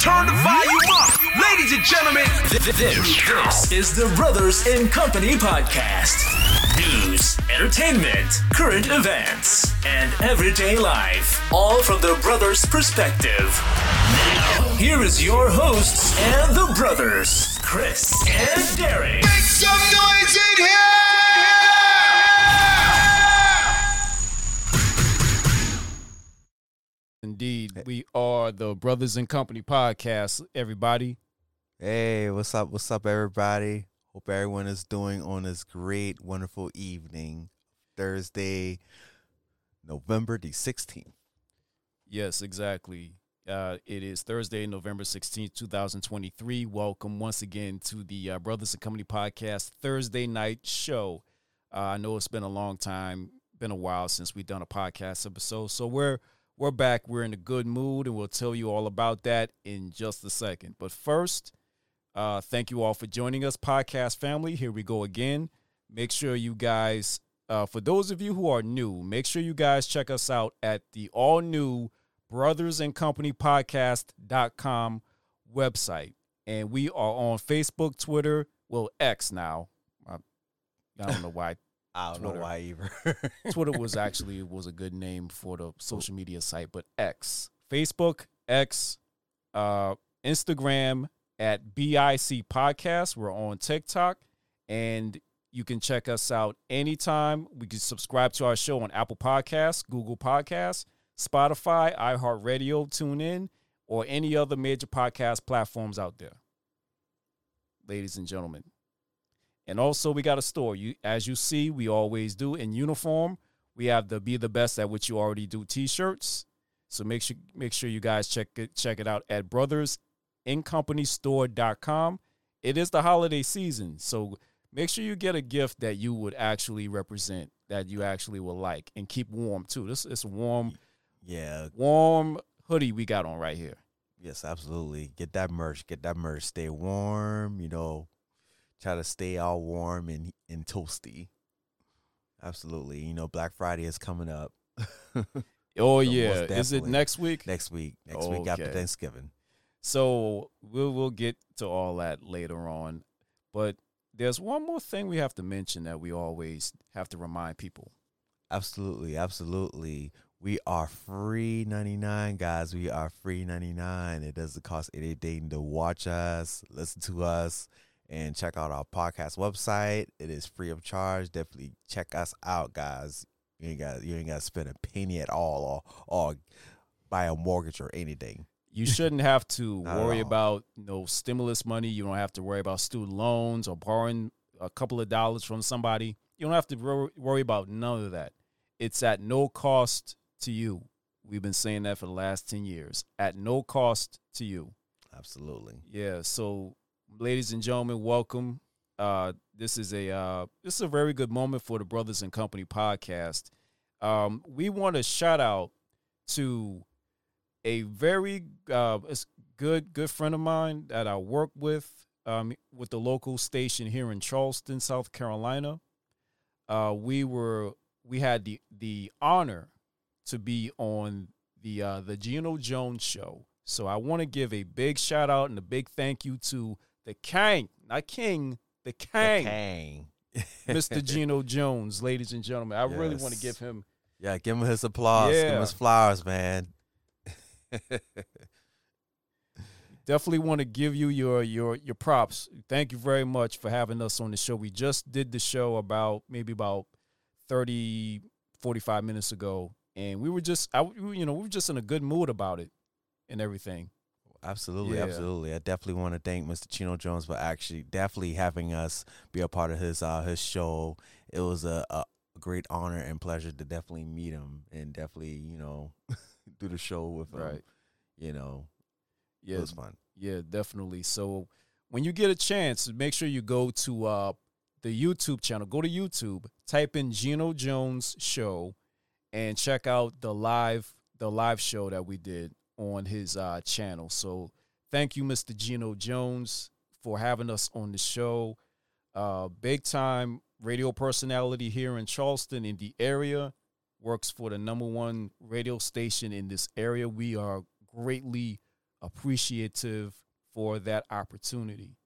Turn the volume up. Ladies and gentlemen, This, this is the Brothers in Company podcast. News, entertainment, current events, and everyday life. All from the brothers' perspective. Now, here is your hosts and the brothers, Chris and Derek. make some noise in here. Indeed, we are the Brothers in Company podcast. Everybody, Hey, what's up? What's up, everybody? Hope everyone is doing on this great, wonderful evening, Thursday, November the 16th. yes, exactly. Uh, it is Thursday, November sixteenth, two thousand twenty-three. Welcome once again to the uh, Brothers in Company podcast Thursday night show. Uh, I know it's been a long time, been a while since we've done a podcast episode, so we're we're back. We're in a good mood, and we'll tell you all about that in just a second. But first, Uh, thank you all for joining us, podcast family. Here we go again. Make sure you guys, uh, for those of you who are new, make sure you guys check us out at the all new Brothers in Company Podcast.com website. And we are on Facebook, Twitter, well, X now. I, I don't know why. Don't Twitter. know why either. Twitter was actually was a good name for the social media site, but X, Facebook, X, uh, Instagram at BIC Podcast. We're on TikTok, and you can check us out anytime. We can subscribe to our show on Apple Podcasts, Google Podcasts, Spotify, iHeartRadio, TuneIn, or any other major podcast platforms out there. Ladies and gentlemen. And also, we got a store. You, as you see, we always do in uniform. We have the "Be the Best at What You Already Do" T-shirts. So make sure make sure you guys check it check it out at brothersincompany.store.com. It is the holiday season, so make sure you get a gift that you would actually represent, that you actually will like, and keep warm too. This is warm yeah, warm hoodie we got on right here. yes, absolutely. Get that merch. Get that merch. Stay warm, you know, try to stay all warm and, and toasty. Absolutely. You know, Black Friday is coming up Oh yeah, is it next week? next week. Next week after Thanksgiving. So we'll we'll get to all that later on. But there's one more thing we have to mention that we always have to remind people. Absolutely, absolutely. We are free 99, guys. We are free 99. It doesn't cost anything to watch us, listen to us, and check out our podcast website. It is free of charge. Definitely check us out, guys. You ain't got you ain't got to spend a penny at all, or or buy a mortgage or anything. You shouldn't have to worry about no stimulus money. You don't have to worry about student loans or borrowing a couple of dollars from somebody. You don't have to worry about none of that. It's at no cost to you. We've been saying that for the last 10 years. At no cost to you. Absolutely. Yeah. So, ladies and gentlemen, welcome. Uh, this is a uh, this is a very good moment for the Brothers in Company podcast. Um, we want to shout out to a very uh, good good friend of mine that I work with um, with the local station here in Charleston, South Carolina. Uh, we were we had the the honor to be on the uh, the Geno Jones show. So I want to give a big shout out and a big thank you to the King, not King, the King, Kang. Mr. Geno Jones, ladies and gentlemen. I really want to give him Yeah, give him his applause. Give him his flowers, man. definitely want to give you your your your props. Thank you very much for having us on the show. We just did the show about maybe about 30 45 minutes ago and we were just I you know, we were just in a good mood about it and everything. Absolutely, Yeah. absolutely. I definitely want to thank Mr. Geno Jones for actually definitely having us be a part of his uh his show. It was a, a great honor and pleasure to definitely meet him and definitely, you know, do the show with him. Right. You know, yeah, it was fun. Yeah, definitely. So when you get a chance, make sure you go to uh, the YouTube channel. Go to YouTube, type in Geno Jones Show, and check out the live the live show that we did on his uh, channel. So thank you, Mr. Geno Jones, for having us on the show. Uh, big time radio personality here in Charleston in the area. Works for the number one radio station in this area. We are greatly appreciative for that opportunity.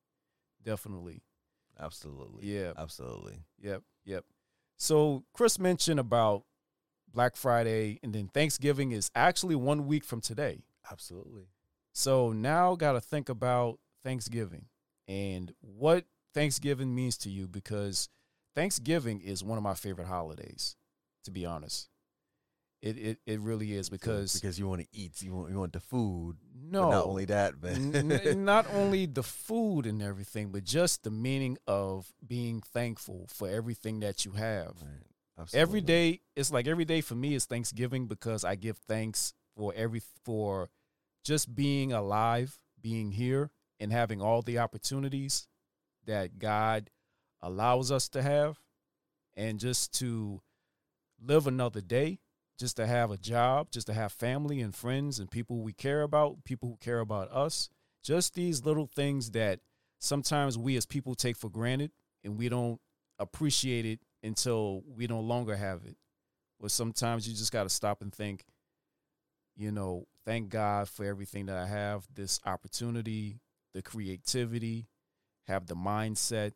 Definitely. Absolutely. Yeah. Absolutely. Yep. Yep. So Chris mentioned about Black Friday and then Thanksgiving is actually one week from today. Absolutely. So now got to think about Thanksgiving and what Thanksgiving means to you because Thanksgiving is one of my favorite holidays, to be honest. It it, it really is because because you want to eat, you want you want the food. no, not only that, but n- not only the food and everything, but just the meaning of being thankful for everything that you have. Right. Every Absolutely. day, it's like every day for me is Thanksgiving because I give thanks for every for just being alive, being here, and having all the opportunities that God allows us to have, and just to live another day, just to have a job, just to have family and friends and people we care about, people who care about us. Just these little things that sometimes we as people take for granted and we don't appreciate it until we no longer have it. But sometimes you just got to stop and think, you know, thank God for everything that I have, this opportunity, the creativity, have the mindset,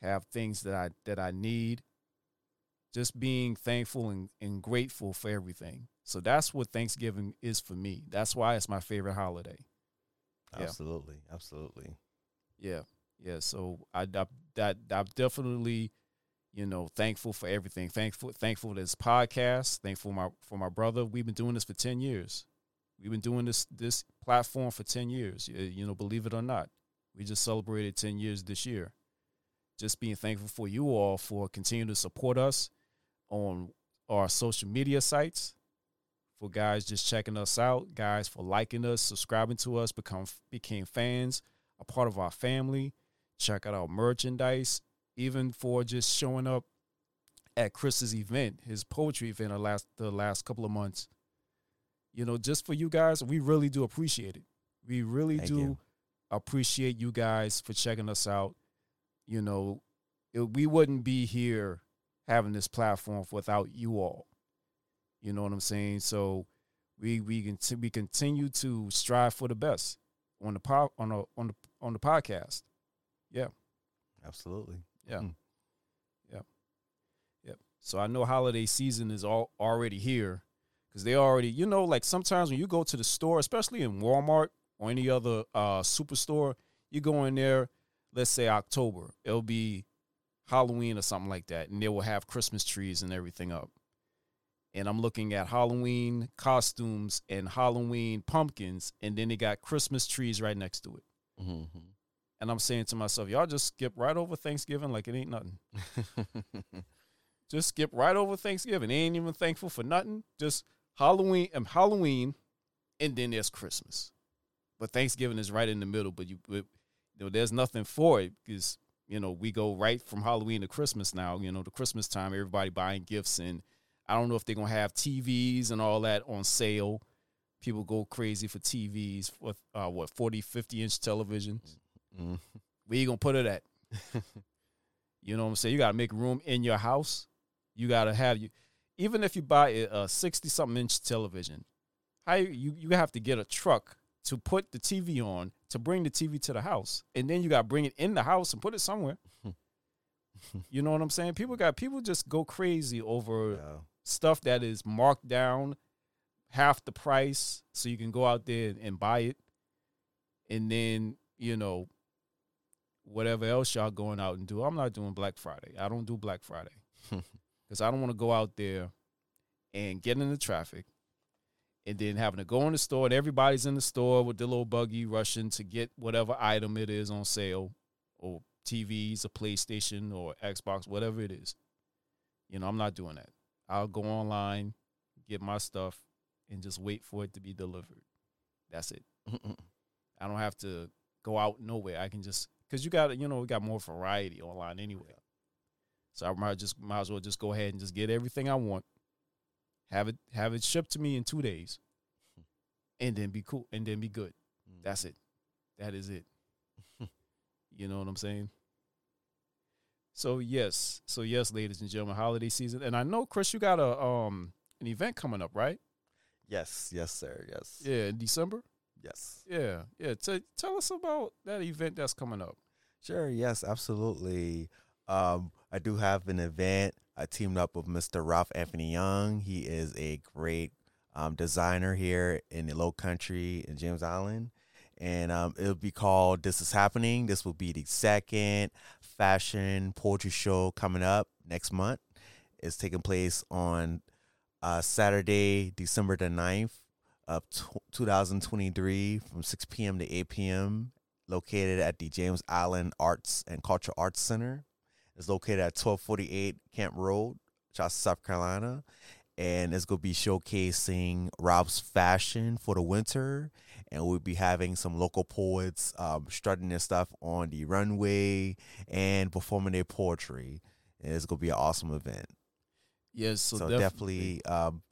have things that I that I need. Just being thankful and, and grateful for everything. So that's what Thanksgiving is for me. That's why it's my favorite holiday. yeah. Absolutely. Absolutely. Yeah, yeah. So I, I that I'm definitely, you know, thankful for everything. Thankful, thankful for this podcast. Thankful for my for my brother. We've been doing this for ten years. We've been doing this this platform for ten years. You, know, believe it or not, we just celebrated ten years this year. Just being thankful for you all for continuing to support us on our social media sites. For guys just checking us out, guys for liking us, subscribing to us, become became fans a part of our family. Check out our merchandise, even for just showing up at Chris's event, his poetry event, the last the last couple of months. You know, just for you guys, we really do appreciate it. We really Thank do you. appreciate you guys for checking us out. You know, it, we wouldn't be here having this platform without you all. You know what I'm saying? So we we can we continue to strive for the best on the po- on the on the on the podcast. Yeah, absolutely. Yeah. Mm. Yep. Yep. So I know holiday season is all already here because they already, you know, like sometimes when you go to the store, especially in Walmart or any other uh, superstore, you go in there, let's say October, it'll be Halloween or something like that, and they will have Christmas trees and everything up. And I'm looking at Halloween costumes and Halloween pumpkins, and then they got Christmas trees right next to it. Mm-hmm. And I'm saying to myself, y'all just skip right over Thanksgiving like it ain't nothing. Just skip right over Thanksgiving. They ain't even thankful for nothing. Just Halloween and Halloween, and then there's Christmas. But Thanksgiving is right in the middle. But you, but, you know, there's nothing for it because you know we go right from Halloween to Christmas now. You know, the Christmas time, everybody buying gifts, and I don't know if they're gonna have TVs and all that on sale. People go crazy for TVs with uh, what 40, 50 inch televisions. Mm. Where you gonna put it at? You know what I'm saying? You gotta make room in your house. You gotta have you, even if you buy a sixty something inch television, how you, you you have to get a truck to put the TV on to bring the TV to the house, and then you gotta bring it in the house and put it somewhere. you know what I'm saying? People got people just go crazy over Yeah. stuff that is marked down half the price so you can go out there and, and buy it and then you know whatever else y'all going out and do i'm not doing black friday i don't do black friday because i don't want to go out there and get in the traffic and then having to go in the store and everybody's in the store with the little buggy rushing to get whatever item it is on sale or tvs a playstation or xbox whatever it is you know i'm not doing that I'll go online, get my stuff, and just wait for it to be delivered. That's it. I don't have to go out nowhere. I can just because you got you know we got more variety online anyway. So I might just might as well just go ahead and just get everything I want, have it have it shipped to me in two days, and then be cool and then be good. That's it. That is it. you know what I'm saying? So yes, so yes, ladies and gentlemen, holiday season, and I know Chris, you got a um an event coming up, right? Yes, yes, sir. Yes. Yeah, in December. Yes. Yeah, yeah. T- tell us about that event that's coming up. Sure. Yes. Absolutely. Um, I do have an event. I teamed up with Mr. Ralph Anthony Young. He is a great um, designer here in the Low Country in James Island, and um, it'll be called "This Is Happening." This will be the second fashion poetry show coming up next month. It's taking place on uh, Saturday, December the 9th of t- 2023 from 6 p.m. to 8 p.m. located at the James Island Arts and Cultural Arts Center. It's located at 1248 Camp Road, Charleston, South Carolina. And it's going to be showcasing Rob's fashion for the winter. And we'll be having some local poets um, strutting their stuff on the runway and performing their poetry. And it's going to be an awesome event. Yes, so, So, def- definitely um,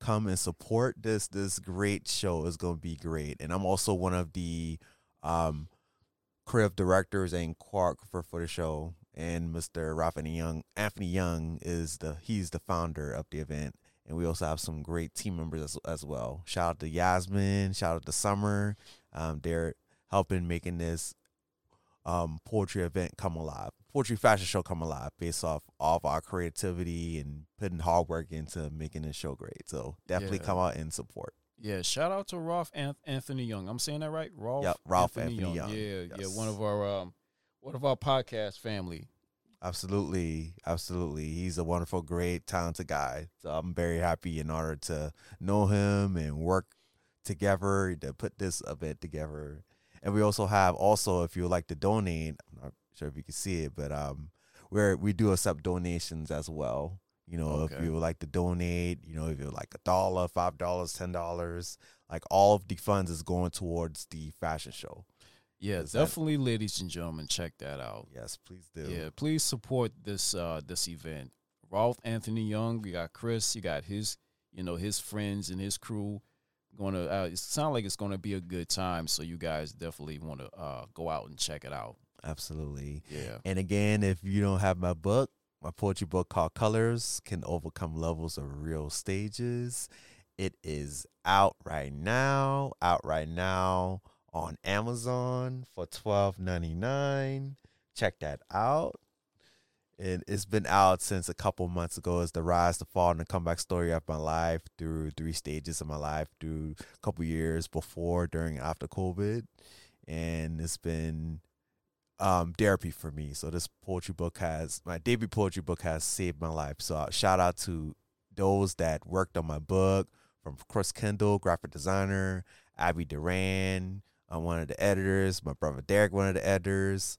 come and support this this great show. It's going to be great. And I'm also one of the um, creative directors and choreographer for the show. And Mr. Anthony Young, Anthony Young is the he's the founder of the event. And we also have some great team members as, as well. Shout out to Yasmin. Shout out to Summer. Um, they're helping making this um, poetry event come alive, poetry fashion show come alive, based off of our creativity and putting hard work into making this show great. So definitely Yeah. come out and support. Yeah, shout out to Ralph Anthony Young. I'm saying that right, Ralph. Yep, Ralph Anthony Young. Yeah, yeah, Yes. one of our um, one of our podcast family. Absolutely, absolutely. He's a wonderful, great, talented guy. So I'm very happy in order to know him and work together to put this event together. And we also have also if you would like to donate, I'm not sure if you can see it, but um where we do accept donations as well. You know, if you would like to donate, you know, if you're like a dollar, five dollars, ten dollars, like all of the funds is going towards the fashion show. Yeah, Is that- definitely, ladies and gentlemen, check that out. Yes, please do. Yeah, please support this uh this event. Ralph Anthony Young, we got Chris, you got his, you know, his friends and his crew. Going to, uh, it sounds like it's going to be a good time. So you guys definitely want to uh go out and check it out. Absolutely. Yeah, And again, if you don't have my book, my poetry book called Colors Can Overcome Levels of Real Stages, it is out right now, out right now on Amazon for twelve ninety nine. Check that out. And it's been out since a couple months ago. It's the rise, the fall, and the comeback story of my life through three stages of my life through a couple years before, during, after COVID. And it's been um, therapy for me. So this poetry book has my debut poetry book has saved my life. So uh, shout out to those that worked on my book, from Chris Kendall, graphic designer, Abby Duran, uh, one of the editors, my brother Derek, one of the editors.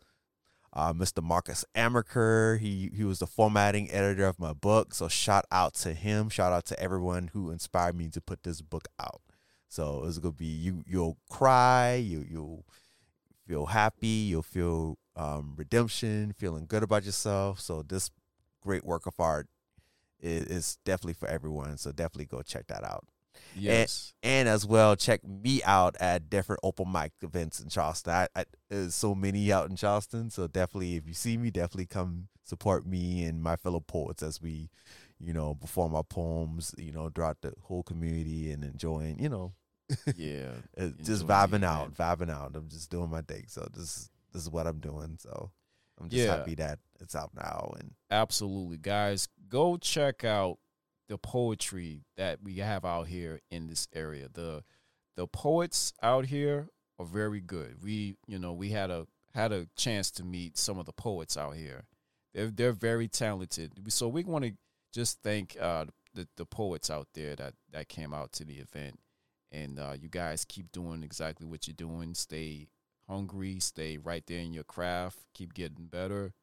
Uh, Mr. Marcus Amaker, he he was the formatting editor of my book. So shout out to him. Shout out to everyone who inspired me to put this book out. So it's gonna be you. You'll cry. You you'll feel happy. You'll feel um, redemption, feeling good about yourself. So this great work of art is, is definitely for everyone. So definitely go check that out. yes, And as well, check me out at different open mic events in Charleston. I, I, there's so many out in Charleston. So definitely, if you see me, definitely come support me and my fellow poets as we, you know, perform our poems, you know, throughout the whole community and enjoying, you know, yeah. just vibing event. out, vibing out. I'm just doing my thing. So this this is what I'm doing. So I'm just Yeah. happy that it's out now. And Absolutely, guys. Go check out the poetry that we have out here in this area. The the poets out here are very good. We, you know, we had a had a chance to meet some of the poets out here. They're they're very talented. So we want to just thank uh, the the poets out there that that came out to the event. And uh, you guys keep doing exactly what you're doing. Stay hungry. Stay right there in your craft. Keep getting better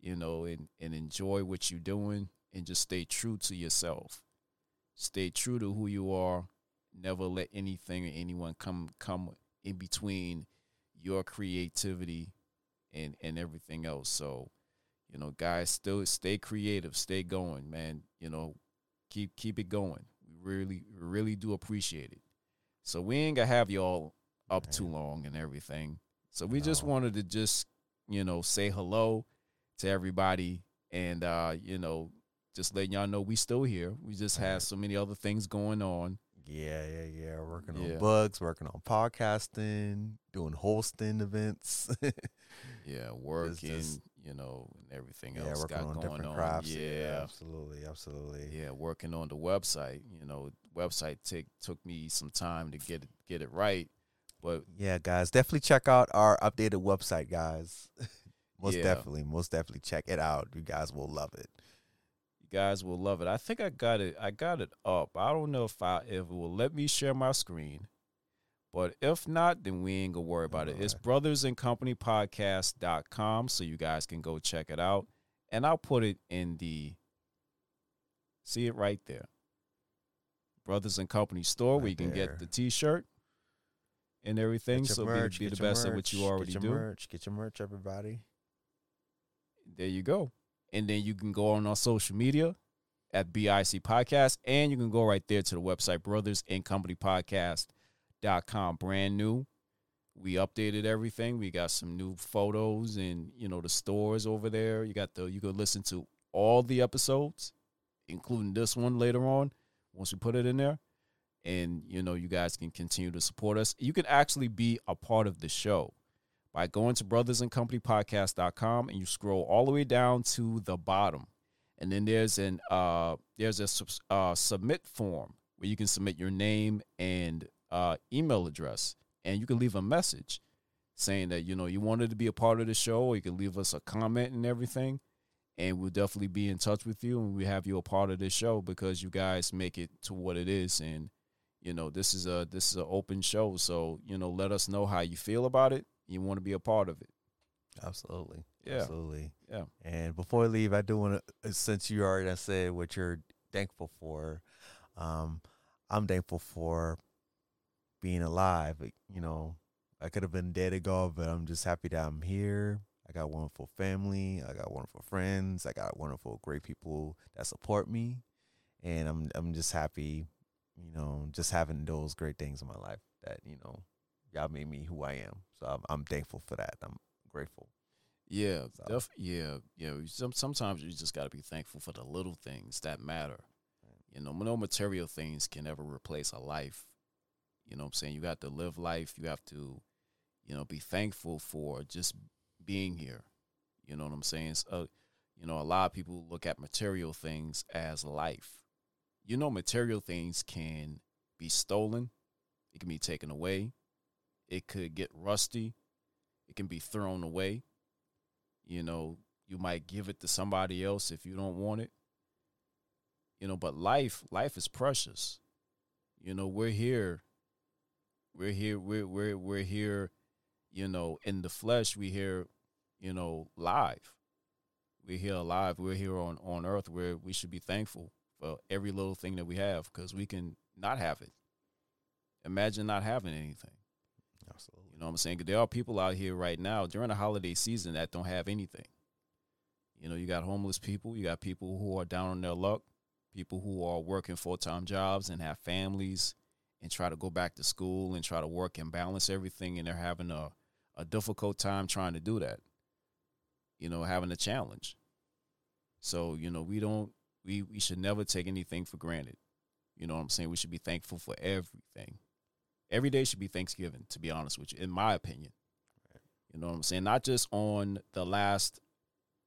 you know, and, and enjoy what you're doing and just stay true to yourself. Stay true to who you are. Never let anything or anyone come come in between your creativity and and everything else. So, you know, guys, still stay creative, stay going, man. You know, keep keep it going. We really really do appreciate it. So we ain't gonna have y'all up too long and everything. So we just wanted to just, you know, say hello to everybody and uh, you know, just letting y'all know we still here. We just have Right. so many other things going on. yeah, yeah, yeah. Working Yeah. on books, working on podcasting, doing hosting events. Yeah, working, just- you know, and everything yeah, else working got on going on. crafts. Yeah, absolutely, absolutely. yeah, working on the website. You know, website take took me some time to get it get it right, but Yeah, guys, definitely check out our updated website, guys. most Yeah. definitely, most definitely check it out. You guys will love it. you guys will love it. I think I got it. I got it up. I don't know if I if it will let me share my screen. But if not, then we ain't gonna worry about it. It's Alright. brothersincompanypodcast.com, so you guys can go check it out. And I'll put it in the see it right there. Brothers in Company store where you can there. get the t shirt and everything. So be, merch, be the get your best at what you merch, already get do. Merch, get your merch, everybody. There you go. And then you can go on our social media at BIC Podcast. And you can go right there to the website, Brothers in Company Podcast.com. Brand new. We updated everything. We got some new photos and you know the stores over there. You got the you can listen to all the episodes, including this one later on, once we put it in there. And you know, you guys can continue to support us. You can actually be a part of the show by going to brothersincompanypodcast.com and you scroll all the way down to the bottom and then there's an uh there's a uh, submit form where you can submit your name and uh, email address and you can leave a message saying that you know you wanted to be a part of the show or you can leave us a comment and everything and we'll definitely be in touch with you and we have you a part of this show because you guys make it to what it is and you know this is a this is an open show so you know let us know how you feel about it you want to be a part of it Absolutely. Yeah. Absolutely. Yeah. And before I leave, I do want to, since you already said what you're thankful for, um, I'm thankful for being alive. You know, I could have been dead ago, but I'm just happy that I'm here. I got wonderful family. I got wonderful friends. I got wonderful, great people that support me, and I'm I'm just happy, you know, just having those great things in my life that you know, y'all made me who I am. So I'm, I'm thankful for that. I'm grateful. Yeah, So- def- yeah, yeah. Some sometimes you just got to be thankful for the little things that matter. You know, no material things can ever replace a life. You know what I'm saying? You got to live life. You have to, you know, be thankful for just being here. You know what I'm saying? So, uh, you know, a lot of people look at material things as life. You know, material things can be stolen. It can be taken away. It could get rusty. It can be thrown away. You know, you might give it to somebody else if you don't want it. You know, but life, life is precious. You know, we're here. We're here. We're we're we're here. You know, in the flesh, we here. You know, live. We're here alive. We're here on on earth where we should be thankful for every little thing that we have because we can not have it. Imagine not having anything. Absolutely. You know what I'm saying there are people out here right now during the holiday season that don't have anything. You know, you got homeless people, you got people who are down on their luck, people who are working full time jobs and have families and try to go back to school and try to work and balance everything, and they're having a, a difficult time trying to do that. You know, having a challenge. So, you know, we don't we we should never take anything for granted. You know what I'm saying? We should be thankful for everything every day should be Thanksgiving, to be honest with you, in my opinion. You know what I'm saying? Not just on the last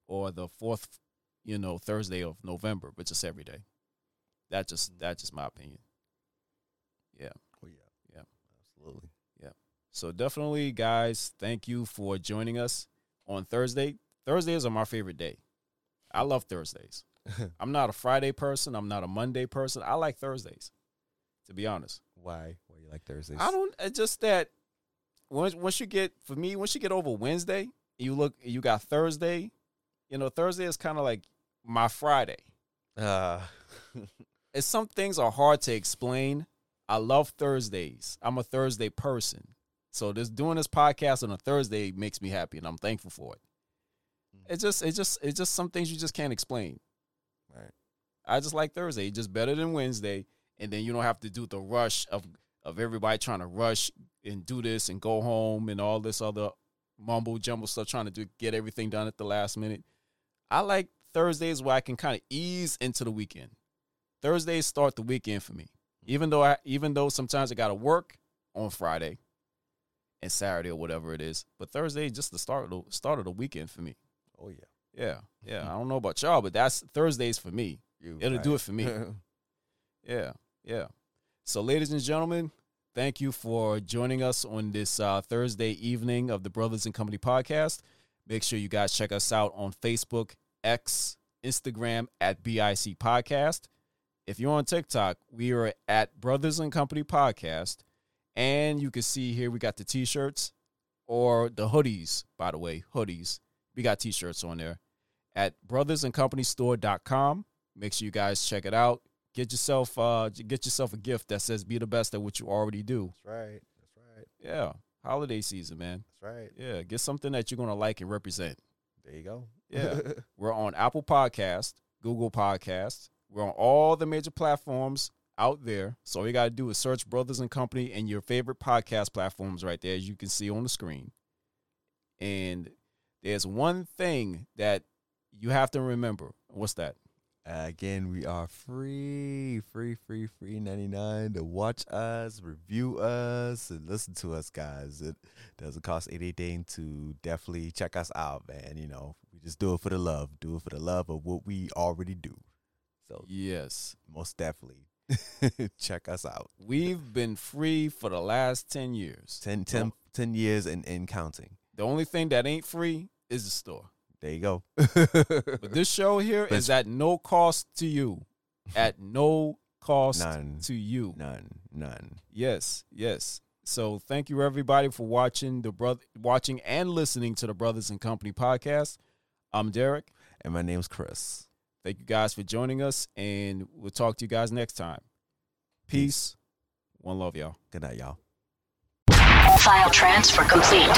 or the fourth, you know, Thursday of November, but just every day. That just mm-hmm. that's just my opinion. Yeah. Oh yeah. Yeah. Absolutely. Yeah. So definitely, guys, thank you for joining us on Thursday. Thursdays are my favorite day. I love Thursdays. I'm not a Friday person. I'm not a Monday person. I like Thursdays, to be honest. Why? Why you like Thursdays? I don't. It's just that once once you get for me, once you get over Wednesday, you look. You got Thursday. You know, Thursday is kind of like my Friday. Uh, And some things are hard to explain. I love Thursdays. I'm a Thursday person. So this doing this podcast on a Thursday makes me happy, and I'm thankful for it. Mm. It's just, it's just, it's just some things you just can't explain. right. I just like Thursday. It's just better than Wednesday. And then you don't have to do the rush of of everybody trying to rush and do this and go home and all this other mumble jumble stuff trying to do get everything done at the last minute. I like Thursdays where I can kind of ease into the weekend. Thursdays start the weekend for me. Even though I, even though sometimes I got to work on Friday and Saturday or whatever it is, but Thursday is just the start of the start of the weekend for me. Oh yeah. Yeah, yeah. I don't know about y'all, but that's Thursdays for me. You It'll do it for me. Yeah, yeah. So, ladies and gentlemen, thank you for joining us on this uh, Thursday evening of the Brothers in Company podcast. Make sure you guys check us out on Facebook, X, Instagram at BIC Podcast. If you're on TikTok, we are at Brothers in Company Podcast. And you can see here we got the t shirts or the hoodies, by the way, hoodies. We got t shirts on there at brothersincompany.store.com. Make sure you guys check it out. Get yourself uh get yourself a gift that says be the best at what you already do. That's right. That's right. Yeah. Holiday season, man. That's right. Yeah. Get something that you're gonna like and represent. There you go. Yeah. We're on Apple Podcast, Google Podcast. We're on all the major platforms out there. So all you gotta do is search Brothers in Company and your favorite podcast platforms right there, as you can see on the screen. And there's one thing that you have to remember. What's that? Again, we are free, free, free, free 99 to watch us, review us, and listen to us, guys. It doesn't cost anything to definitely check us out, man. You know, we just do it for the love, do it for the love of what we already do. So, Yes. most definitely check us out. We've been free for the last 10 years. 10, 10, 10 years and, and counting. The only thing that ain't free is the store. There you go. But this show here But is at no cost to you. At no cost None. to you. none, none. Yes, yes. So thank you everybody for watching the brother watching and listening to the Brothers in Company podcast. I'm Derek. And my name's Chris. Thank you guys for joining us and we'll talk to you guys next time. Peace. One love y'all. Good night, y'all. File transfer complete.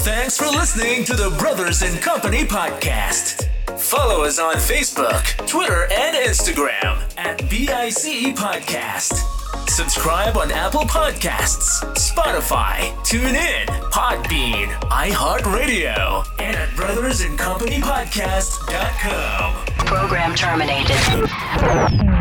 Thanks for listening to the Brothers in Company podcast. Follow us on Facebook, Twitter, and Instagram at BIC Podcast. Subscribe on Apple Podcasts, Spotify, TuneIn, Podbean, iHeartRadio, and at brothersincompanypodcast.com. Program terminated.